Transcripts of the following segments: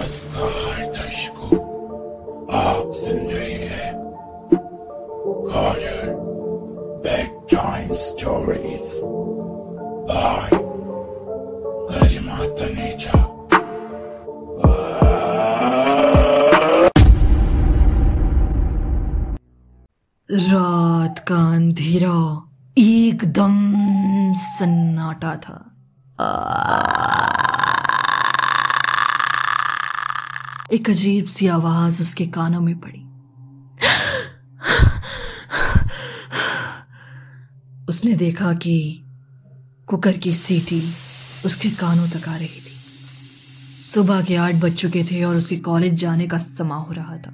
नमस्कार, दर्शकों। आप सुन रहे हैं horror bedtime stories by Garima Taneja रात का अंधेरा एकदम सन्नाटा था। एक अजीब सी आवाज़ उसके कानों में पड़ी। उसने देखा कि कुकर की सीटी उसके कानों तक आ रही थी। सुबह के आठ बज चुके थे और उसके कॉलेज जाने का समा हो रहा था।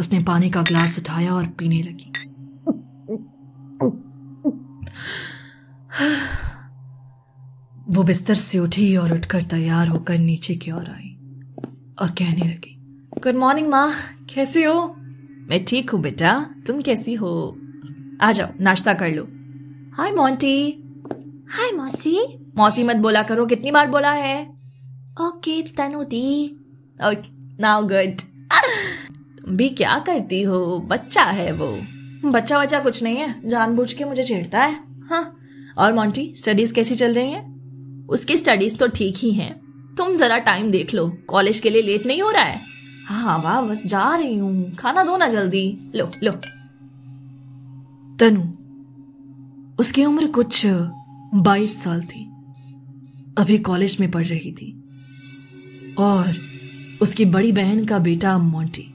उसने पानी का ग्लास उठाया और पीने लगी। वो बिस्तर से उठी और उठकर तैयार होकर नीचे की ओर आई। और कहने लगी गुड मॉर्निंग माँ। कैसे हो? मैं ठीक हूँ बेटा। तुम कैसी हो? आ जाओ नाश्ता कर लो। हाय मोंटी हाय मौसी। मौसी मत बोला करो कितनी बार बोला है? Okay Tanu di now good तुम भी क्या करती हो? बच्चा है वो। बच्चा बच्चा कुछ नहीं है। जानबूझ के मुझे छेड़ता है। हाँ और मोंटी स्टडीज़ कैसी चल रही हैं? उसकी स्टडीज़ तो ठीक ही हैं। तुम जरा टाइम देख लो। कॉलेज के लिए लेट नहीं हो रहा है। हाँ वाह, बस जा रही हूँ। खाना दो ना जल्दी। लो लो। तनु, उसकी उम्र कुछ बाईस साल थी। अभी कॉलेज में पढ़ रही थी। और उसकी बड़ी बहन का बेटा मोंटी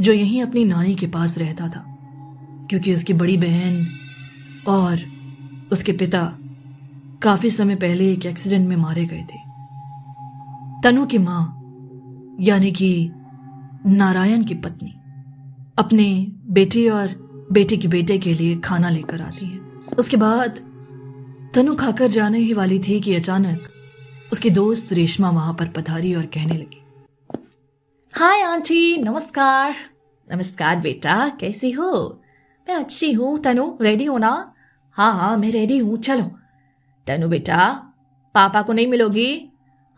जो यहीं अपनी नानी के पास रहता था। क्योंकि उसकी बड़ी बहन और उसके पिता काफ़ी समय पहले एक एक्सीडेंट में मारे गए थे। तनु की माँ, यानी कि नारायण की पत्नी, अपने बेटी और बेटे के बेटे के लिए खाना लेकर आती है। उसके बाद तनु खाकर जाने ही वाली थी कि अचानक उसकी दोस्त रेशमा वहाँ पर पधारी और कहने लगी। हाय आंटी, नमस्कार। नमस्कार बेटा, कैसी हो? मैं अच्छी हूँ। तनु रेडी हो ना? हाँ हाँ मैं रेडी हूँ। चलो। तनु बेटा, पापा को नहीं मिलोगी?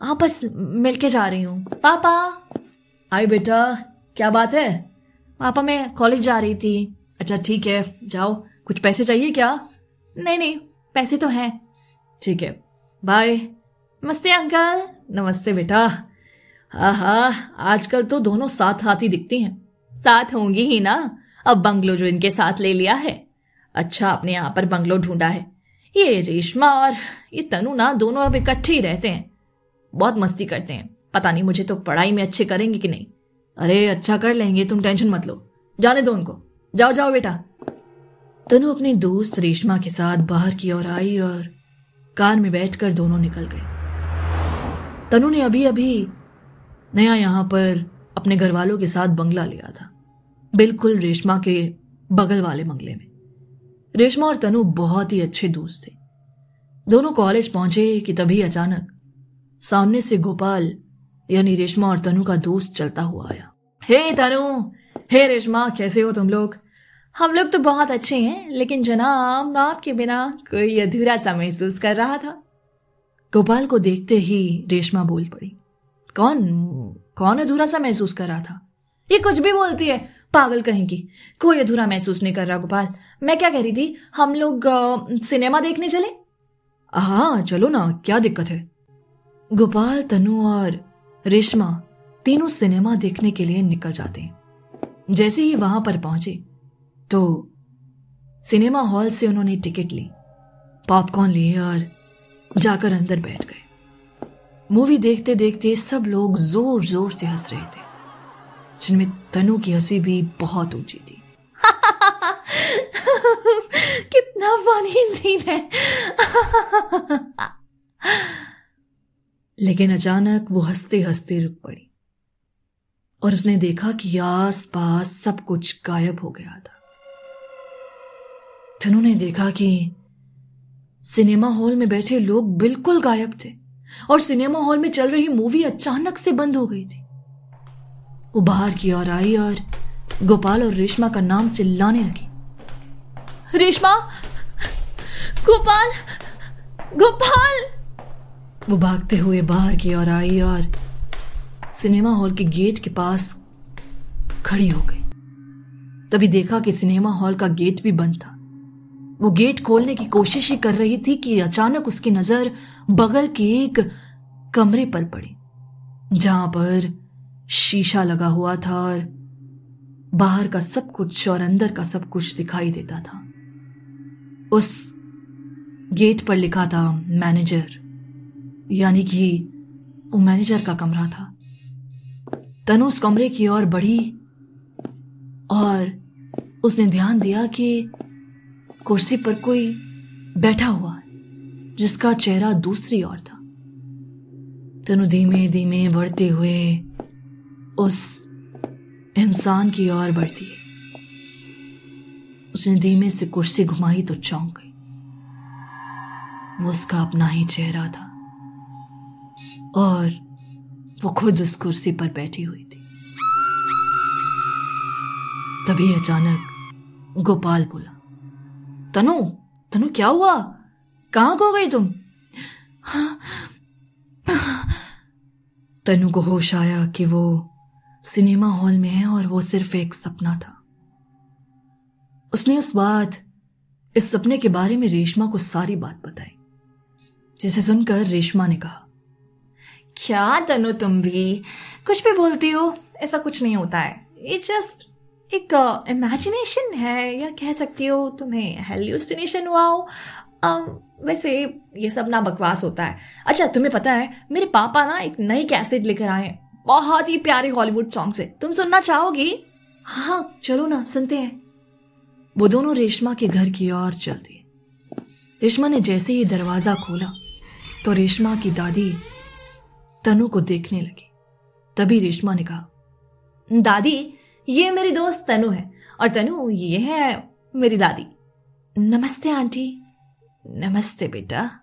हाँ बस मिल के जा रही हूँ। पापा। आई बेटा, क्या बात है? पापा, मैं कॉलेज जा रही थी। अच्छा ठीक है, जाओ। कुछ पैसे चाहिए क्या? नहीं नहीं, पैसे तो हैं। ठीक है बाय नमस्ते, अंकल। नमस्ते, बेटा। हाँ हाँ आजकल तो दोनों साथ हाथ ही दिखती हैं। साथ होंगी ही ना? अब बंगलो जो इनके साथ ले लिया है। अच्छा आपने यहाँ पर बंगलो ढूंढा है। ये रेशमा और ये तनु ना, दोनों अब इकट्ठे ही रहते हैं। बहुत मस्ती करते हैं। पता नहीं मुझे तो पढ़ाई में अच्छे करेंगे कि नहीं। अरे अच्छा कर लेंगे, तुम टेंशन मत लो। जाने दो उनको। जाओ जाओ बेटा। तनु अपनी दोस्त रेशमा के साथ बाहर की ओर आई और कार में बैठकर दोनों निकल गए। तनु ने अभी अभी नया यहाँ पर अपने घर वालों के साथ बंगला लिया था। बिल्कुल रेशमा के बगल वाले बंगले में। रेशमा और तनु बहुत ही अच्छे दोस्त थे। दोनों कॉलेज पहुँचे कि तभी अचानक सामने से गोपाल यानी रेशमा और तनु का दोस्त चलता हुआ आया। हे hey, तनु हे hey, रेशमा कैसे हो तुम लोग? हम लोग तो बहुत अच्छे हैं लेकिन जनाब आपके बिना कोई अधूरा सा महसूस कर रहा था। गोपाल को देखते ही रेशमा बोल पड़ी कौन कौन अधूरा सा महसूस कर रहा था? ये कुछ भी बोलती है पागल कहीं की कोई अधूरा महसूस नहीं कर रहा गोपाल। मैं क्या कह रही थी हम लोग सिनेमा देखने चले? हाँ चलो ना क्या दिक्कत है? गोपाल, तनु और रेशमा तीनों सिनेमा देखने के लिए निकल जाते हैं। जैसे ही वहाँ पर पहुँचे तो सिनेमा हॉल से उन्होंने टिकट ली, पॉपकॉर्न लिए और जाकर अंदर बैठ गए। मूवी देखते देखते सब लोग ज़ोर ज़ोर से हंस रहे थे, जिनमें तनु की हँसी भी बहुत ऊँची थी। कितना फनी सीन है। लेकिन अचानक वो हँसते हँसते रुक पड़ी और उसने देखा कि आस पास सब कुछ गायब हो गया था। तनु ने देखा कि सिनेमा हॉल में बैठे लोग बिल्कुल गायब थे और सिनेमा हॉल में चल रही मूवी अचानक से बंद हो गई थी। वो बाहर की ओर आई और गोपाल और रेशमा का नाम चिल्लाने लगी। रेशमा! गोपाल! गोपाल! वो भागते हुए बाहर की ओर आई और सिनेमा हॉल के गेट के पास खड़ी हो गई। तभी देखा कि सिनेमा हॉल का गेट भी बंद था। वो गेट खोलने की कोशिश ही कर रही थी कि अचानक उसकी नज़र बगल के एक कमरे पर पड़ी, जहाँ पर शीशा लगा हुआ था और बाहर का सब कुछ और अंदर का सब कुछ दिखाई देता था। उस गेट पर लिखा था मैनेजर। यानी कि वो मैनेजर का कमरा था। तनु उस कमरे की ओर बढ़ी और उसने ध्यान दिया कि कुर्सी पर कोई बैठा हुआ है, जिसका चेहरा दूसरी ओर था। तनु धीमे धीमे बढ़ते हुए उस इंसान की ओर बढ़ती है। उसने धीमे से कुर्सी घुमाई तो चौंक गई। वो उसका अपना ही चेहरा था। और वो खुद उस कुर्सी पर बैठी हुई थी। तभी अचानक गोपाल बोला, तनु तनु, क्या हुआ? कहाँ खो गई तुम? तनु को होश आया कि वो सिनेमा हॉल में है और वो सिर्फ़ एक सपना था। उसने उस बात, इस सपने के बारे में रेशमा को सारी बात बताई, जिसे सुनकर रेशमा ने कहा क्या तनु तुम भी? कुछ भी बोलती हो ऐसा कुछ नहीं होता है। ये जस्ट एक इमेजिनेशन uh, है या कह सकती हो तुम्हें हेल्यूसिनेशन हुआ हो। Um, वैसे ये सब ना बकवास होता है। अच्छा तुम्हें पता है मेरे पापा ना एक नई कैसेट लेकर आए बहुत ही प्यारे हॉलीवुड सॉन्ग से। तुम सुनना चाहोगी? हाँ चलो ना सुनते हैं। वो दोनों रेशमा के घर की ओर चल दिए रेशमा ने जैसे ही दरवाज़ा खोला तो रेशमा की दादी तनु को देखने लगी। तभी रेशमा ने कहा, दादी, ये मेरी दोस्त तनु है, और तनु, ये है मेरी दादी। नमस्ते, आंटी। नमस्ते, बेटा।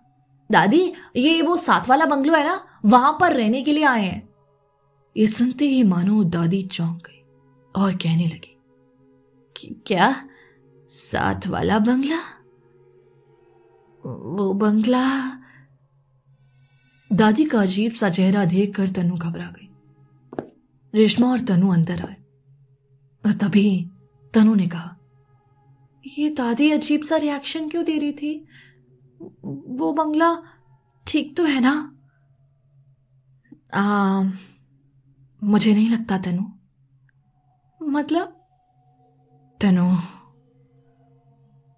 दादी, ये वो साथ वाला बंगलो है ना, वहाँ पर रहने के लिए आए हैं। ये सुनते ही मानो दादी चौंक गई और कहने लगी क्या? साथ वाला बंगला? वो बंगला दादी का अजीब सा चेहरा देखकर तनु घबरा गई। रेशमा और तनु अंदर आए। और तभी तनु ने कहा ये दादी अजीब सा रिएक्शन क्यों दे रही थी? वो बंगला ठीक तो है ना? आ, मुझे नहीं लगता तनु। मतलब? तनु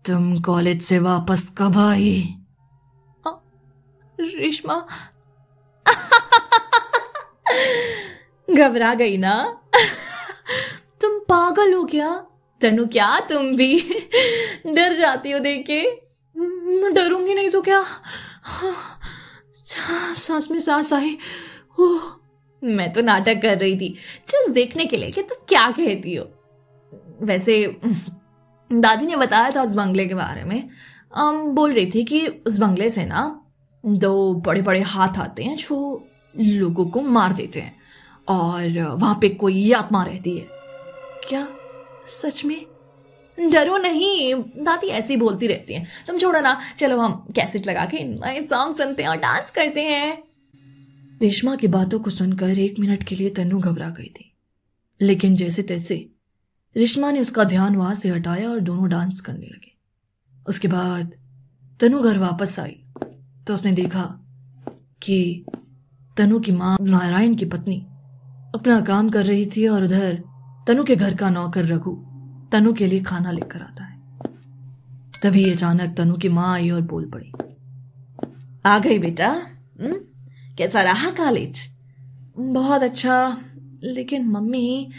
तुम कॉलेज से वापस कब आई? रेशमा घबरा गई ना? तुम पागल हो क्या? तनु क्या? तुम भी डर जाती हो देख के। डरूँगी नहीं तो क्या? सांस में सांस आई ओह, मैं तो नाटक कर रही थी। जस्ट देखने के लिए कि तुम क्या कहती हो। वैसे, दादी ने बताया था उस बंगले के बारे में। बोल रही थी कि उस बंगले से ना दो बड़े बड़े हाथ आते हैं जो लोगों को मार देते हैं और वहाँ पे कोई आत्मा रहती है। क्या सच में? डरो नहीं, दादी ऐसी बोलती रहती हैं। तुम छोड़ो ना, चलो हम कैसेट लगा के नए सॉन्ग सुनते हैं और डांस करते हैं। रेशमा की बातों को सुनकर एक मिनट के लिए तनु घबरा गई थी। लेकिन जैसे तैसे, रेशमा ने उसका ध्यान वहाँ से हटाया और दोनों डांस करने लगे। उसके बाद तनु घर वापस आई। तो उसने देखा कि तनु की माँ नारायण की पत्नी अपना काम कर रही थी और उधर तनु के घर का नौकर रघु तनु के लिए खाना लेकर आता है। तभी अचानक तनु की माँ आई और बोल पड़ी। आ गई बेटा? हम्म? कैसा रहा कॉलेज बहुत अच्छा लेकिन मम्मी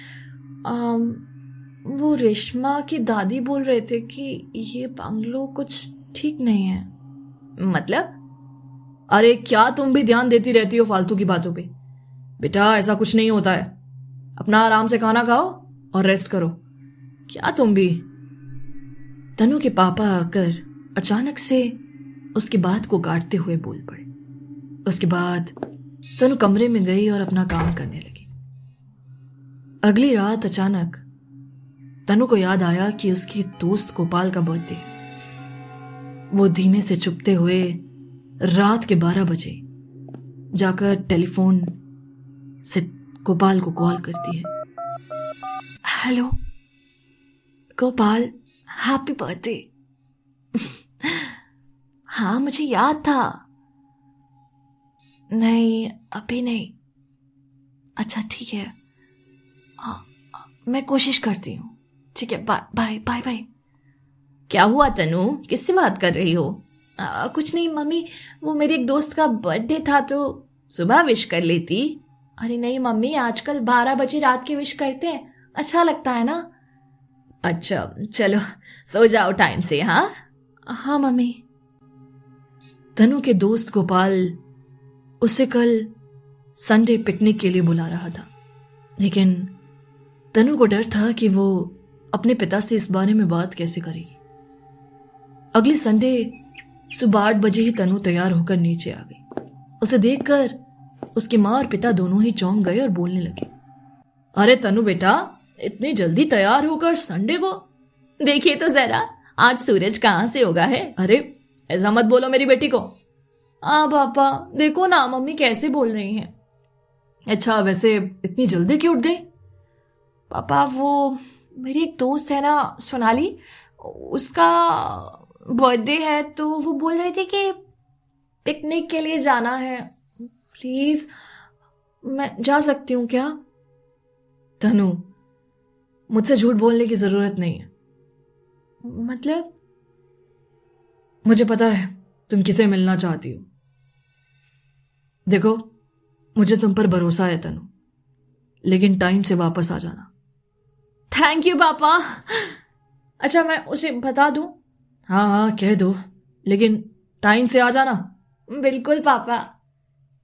आम, वो रेशमा की दादी बोल रहे थे कि ये बंगलो कुछ ठीक नहीं है। मतलब? अरे, क्या तुम भी ध्यान देती रहती हो फालतू की बातों पे? बेटा, ऐसा कुछ नहीं होता है। अपना आराम से खाना खाओ और रेस्ट करो। क्या तुम भी? तनु के पापा आकर अचानक से उसकी बात को काटते हुए बोल पड़े। उसके बाद तनु कमरे में गई और अपना काम करने लगी। अगली रात अचानक तनु को याद आया कि उसकी दोस्त गोपाल का बर्थडे वो धीमे से चुपते हुए रात के बारह बजे जाकर टेलीफोन से गोपाल को कॉल करती है। हेलो? गोपाल हैप्पी बर्थडे हाँ मुझे याद था। नहीं, अभी नहीं। अच्छा ठीक है। हाँ मैं कोशिश करती हूँ। ठीक है बाय बाय बाय बाय क्या हुआ तनु? किससे बात कर रही हो? आ, कुछ नहीं मम्मी वो मेरे एक दोस्त का बर्थडे था तो सुबह विश कर लेती। अरे नहीं मम्मी आजकल बारह बजे रात के विश करते हैं। अच्छा लगता है ना? अच्छा चलो सो जाओ टाइम से हाँ? हाँ मम्मी। तनु के दोस्त गोपाल उसे कल संडे पिकनिक के लिए बुला रहा था। लेकिन तनु को डर था कि वो अपने पिता से इस बारे में बात कैसे करेगी। अगले संडे सुबह आठ बजे ही तनु तैयार होकर नीचे आ गई। उसे देखकर उसकी माँ और पिता दोनों ही चौंक गए और बोलने लगे, अरे तनु बेटा, इतनी जल्दी तैयार होकर संडे को देखिए तो जरा, आज सूरज कहाँ से होगा है? अरे, ऐसा मत बोलो मेरी बेटी को। हाँ पापा, देखो ना, मम्मी कैसे बोल रही हैं। अच्छा वैसे इतनी जल्दी क्यों उठ गई? पापा, वो मेरी एक दोस्त है ना, सोनाली, उसका बर्थडे है तो वो बोल रहे थे कि पिकनिक के लिए जाना है। प्लीज़ मैं जा सकती हूँ क्या? तनु मुझसे झूठ बोलने की ज़रूरत नहीं है। मतलब? मुझे पता है तुम किसे मिलना चाहती हो। देखो मुझे तुम पर भरोसा है तनु लेकिन टाइम से वापस आ जाना। थैंक यू पापा। अच्छा मैं उसे बता दूँ? हाँ हाँ कह दो। लेकिन टाइम से आ जाना। बिल्कुल पापा।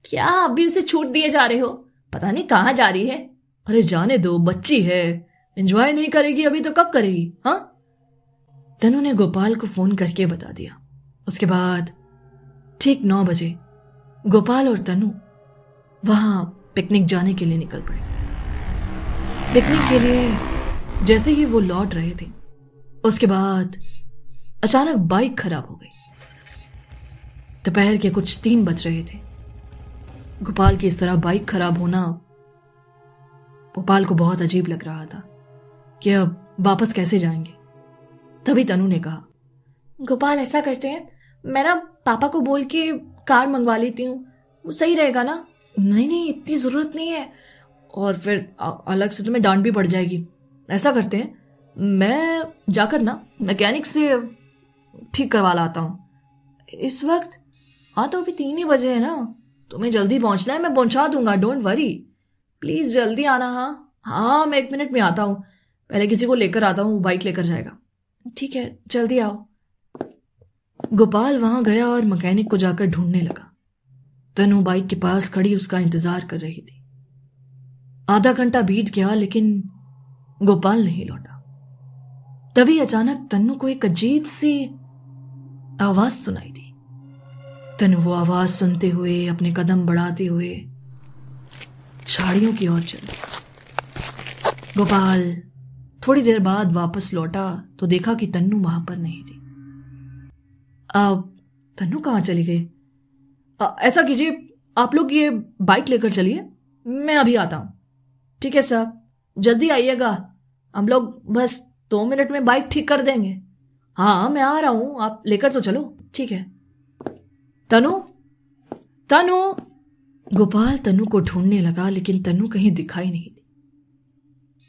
क्या आप भी उसे छूट दिए जा रहे हो? पता नहीं कहाँ जा रही है। अरे जाने दो बच्ची है। एंजॉय नहीं करेगी अभी तो कब करेगी हाँ? तनु ने गोपाल को फ़ोन करके बता दिया। उसके बाद ठीक नौ बजे गोपाल और तनु वहाँ पिकनिक जाने के लिए निकल पड़े। पिकनिक के लिए जैसे ही वो लौट रहे थे उसके बाद अचानक बाइक खराब हो गई। दोपहर के कुछ तीन बज रहे थे। गोपाल की इस तरह बाइक खराब होना गोपाल को बहुत अजीब लग रहा था कि अब वापस कैसे जाएँगे। तभी तनु ने कहा गोपाल ऐसा करते हैं। मैं ना पापा को बोल के कार मंगवा लेती हूँ। वो सही रहेगा ना? नहीं नहीं इतनी ज़रूरत नहीं है। और फिर अलग से तुम्हें डांट भी पड़ जाएगी। ऐसा करते हैं। मैं जाकर ना मैकेनिक से ठीक करवा लाता हूँ। इस वक्त हाँ तो अभी तीन ही बजे है ना। तुम्हें जल्दी पहुँचना है, मैं पहुँचा दूँगा डोंट वरी प्लीज़ जल्दी आना हाँ। हाँ मैं एक मिनट में आता हूँ। पहले किसी को लेकर आता हूँ बाइक लेकर जाएगा। ठीक है, जल्दी आओ। गोपाल वहाँ गया और मैकेनिक को जाकर ढूँढने लगा। तनु बाइक के पास खड़ी उसका इंतज़ार कर रही थी। आधा घंटा बीत गया, लेकिन गोपाल नहीं लौटा। तभी अचानक तनु को एक अजीब सी आवाज़ सुनाई दी। तनु वो आवाज़ सुनते हुए अपने कदम बढ़ाते हुए झाड़ियों की ओर चल। गोपाल थोड़ी देर बाद वापस लौटा तो देखा कि तन्नू वहाँ पर नहीं थी। अब तन्नू कहाँ चली गई? ऐसा कीजिए, आप लोग ये बाइक लेकर चलिए, मैं अभी आता हूँ। ठीक है साहब जल्दी आइएगा। हम लोग बस दो मिनट में बाइक ठीक कर देंगे। हाँ मैं आ रहा हूँ। आप लेकर तो चलो। ठीक है। तनु? तनु? गोपाल तनु को ढूँढने लगा, लेकिन तनु कहीं दिखाई नहीं दी।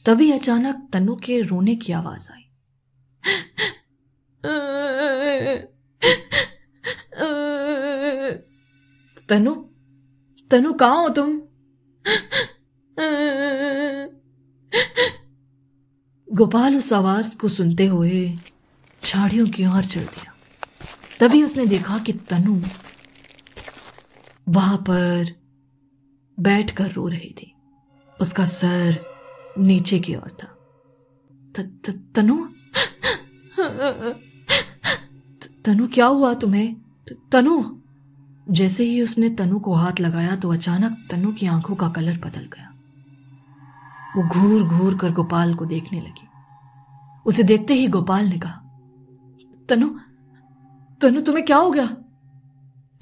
तभी अचानक तनु के रोने की आवाज़ आई। तनु? तनु, कहा हो तुम? गोपाल उस आवाज़ को सुनते हुए झाड़ियों की ओर चल दिया। तभी उसने देखा कि तनु वहाँ पर बैठकर रो रही थी। उसका सर नीचे की ओर था। त, त, तनु? तनु क्या हुआ तुम्हें? तनु? जैसे ही उसने तनु को हाथ लगाया तो अचानक तनु की आँखों का कलर बदल गया। वो घूर घूर कर गोपाल को देखने लगी। उसे देखते ही गोपाल ने कहा तनु तनु तुम्हें क्या हो गया?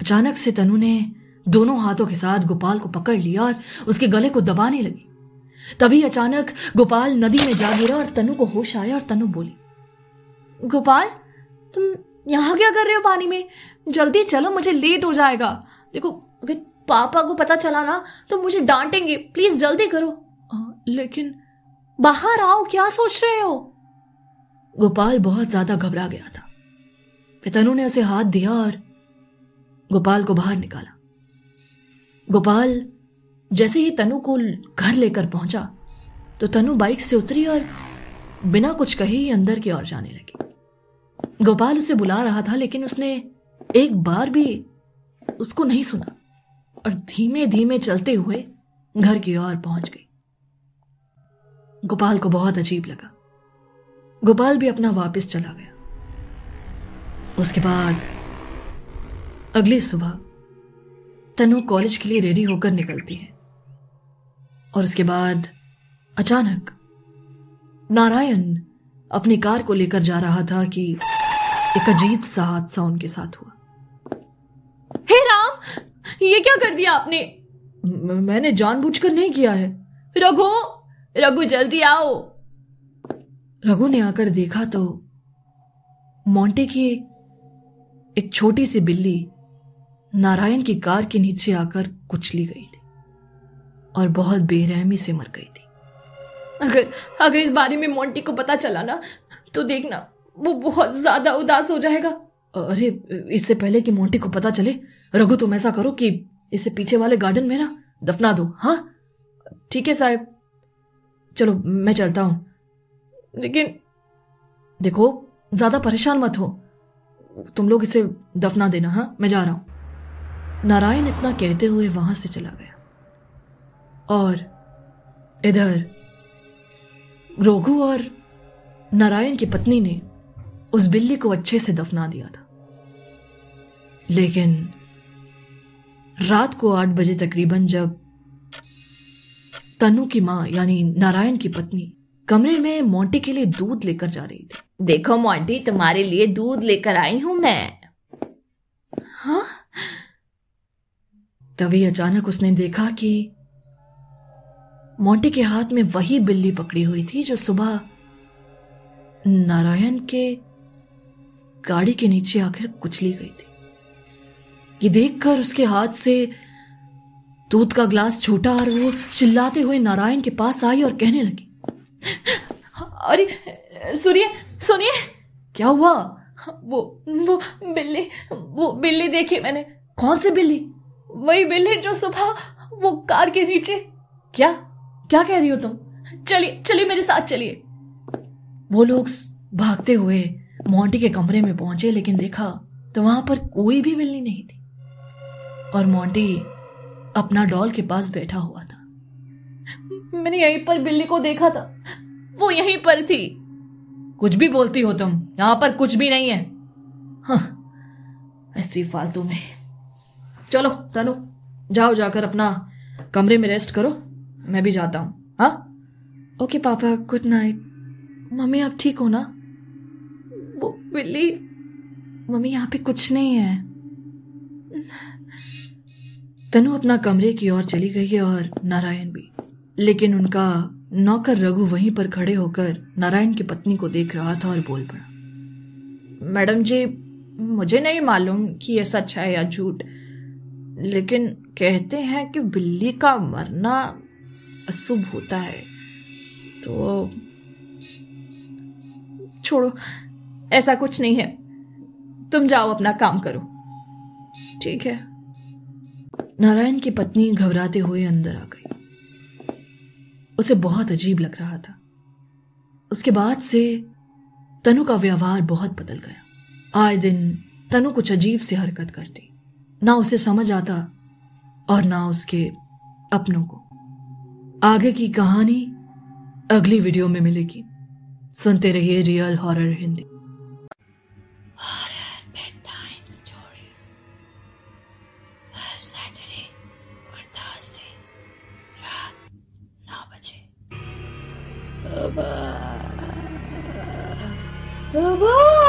अचानक से तनु ने दोनों हाथों के साथ गोपाल को पकड़ लिया और उसके गले को दबाने लगी। तभी अचानक गोपाल नदी में जा गिरा और तनु को होश आया और तनु बोली गोपाल तुम यहाँ क्या कर रहे हो पानी में? जल्दी चलो मुझे लेट हो जाएगा। देखो अगर पापा को पता चला ना तो मुझे डांटेंगे। प्लीज़ जल्दी करो। "आ, लेकिन बाहर आओ क्या सोच रहे हो? गोपाल बहुत ज़्यादा घबरा गया था। फिर तनु ने उसे हाथ दिया और गोपाल को बाहर निकाला। गोपाल जैसे ही तनु को घर लेकर पहुँचा तो तनु बाइक से उतरी और बिना कुछ कहे ही अंदर की ओर जाने लगी। गोपाल उसे बुला रहा था, लेकिन उसने एक बार भी उसको नहीं सुना और धीमे धीमे चलते हुए घर की ओर पहुँच गई। गोपाल को बहुत अजीब लगा। गोपाल भी अपना वापस चला गया। उसके बाद अगली सुबह तनु कॉलेज के लिए रेडी होकर निकलती है। और उसके बाद अचानक नारायण अपनी कार को लेकर जा रहा था कि एक अजीब सा हादसा उनके साथ हुआ। हे राम, ये क्या कर दिया आपने? म- मैंने जानबूझकर नहीं किया है। रघु रघु जल्दी आओ। रघु ने आकर देखा तो मोंटे की एक छोटी सी बिल्ली नारायण की कार के नीचे आकर कुचली गई थी और बहुत बेरहमी से मर गई थी। अगर अगर इस बारे में मोंटी को पता चला ना तो देखना वो बहुत ज़्यादा उदास हो जाएगा। अरे इससे पहले कि मोंटी को पता चले रघु तुम ऐसा करो कि इसे पीछे वाले गार्डन में ना दफना दो हाँ? ठीक है साहब। चलो मैं चलता हूँ। लेकिन देखो ज़्यादा परेशान मत हो। तुम लोग इसे दफना देना हाँ? मैं जा रहा हूँ। नारायण इतना कहते हुए वहाँ से चला गया। और इधर रोघु और नारायण की पत्नी ने उस बिल्ली को अच्छे से दफना दिया था। लेकिन रात को आठ बजे तकरीबन जब तनु की माँ, यानी नारायण की पत्नी, कमरे में मोंटी के लिए दूध लेकर जा रही थी देखो मोंटी, तुम्हारे लिए दूध लेकर आई हूँ मैं। हाँ? तभी अचानक उसने देखा कि मोंटी के हाथ में वही बिल्ली पकड़ी हुई थी जो सुबह नारायण के गाड़ी के नीचे आकर कुचली गई थी। ये देखकर उसके हाथ से दूध का ग्लास छूटा और वो चिल्लाते हुए नारायण के पास आई और कहने लगी, अरे, सुनिए सुनिए। क्या हुआ? वो वो बिल्ली वो बिल्ली देखी मैंने। कौन सी बिल्ली? वही बिल्ली जो सुबह वो कार के नीचे। क्या? क्या कह रही हो तुम? चलिए चलिए मेरे साथ चलिए। वो लोग भागते हुए मोंटी के कमरे में पहुँचे लेकिन देखा तो वहाँ पर कोई भी बिल्ली नहीं थी। और मोंटी अपना डॉल के पास बैठा हुआ था। मैंने यहीं पर बिल्ली को देखा था। वो यहीं पर थी। कुछ भी बोलती हो तुम यहाँ पर कुछ भी नहीं है। हाँ, ऐसी फालतू में। चलो तनु जाओ जाकर अपना कमरे में रेस्ट करो मैं भी जाता हूँ। हाँ? ओके पापा गुड नाइट मम्मी आप ठीक हो ना? वो बिल्ली मम्मी यहाँ पे कुछ नहीं है। तनु अपना कमरे की ओर चली गई और नारायण भी। लेकिन उनका नौकर रघु वहीं पर खड़े होकर नारायण की पत्नी को देख रहा था और बोल पड़ा, मैडम जी, मुझे नहीं मालूम कि ये सच है या झूठ, लेकिन कहते हैं कि बिल्ली का मरना अशुभ होता है। तो छोड़ो, ऐसा कुछ नहीं है। तुम जाओ, अपना काम करो। ठीक है? नारायण की पत्नी घबराते हुए अंदर आ गई। उसे बहुत अजीब लग रहा था। उसके बाद से तनु का व्यवहार बहुत बदल गया। आए दिन तनु कुछ अजीब सी हरकत करती। ना उसे समझ आता और ना उसके अपनों को। आगे की कहानी अगली वीडियो में मिलेगी। सुनते रहिए real horror Hindi Tá Amor!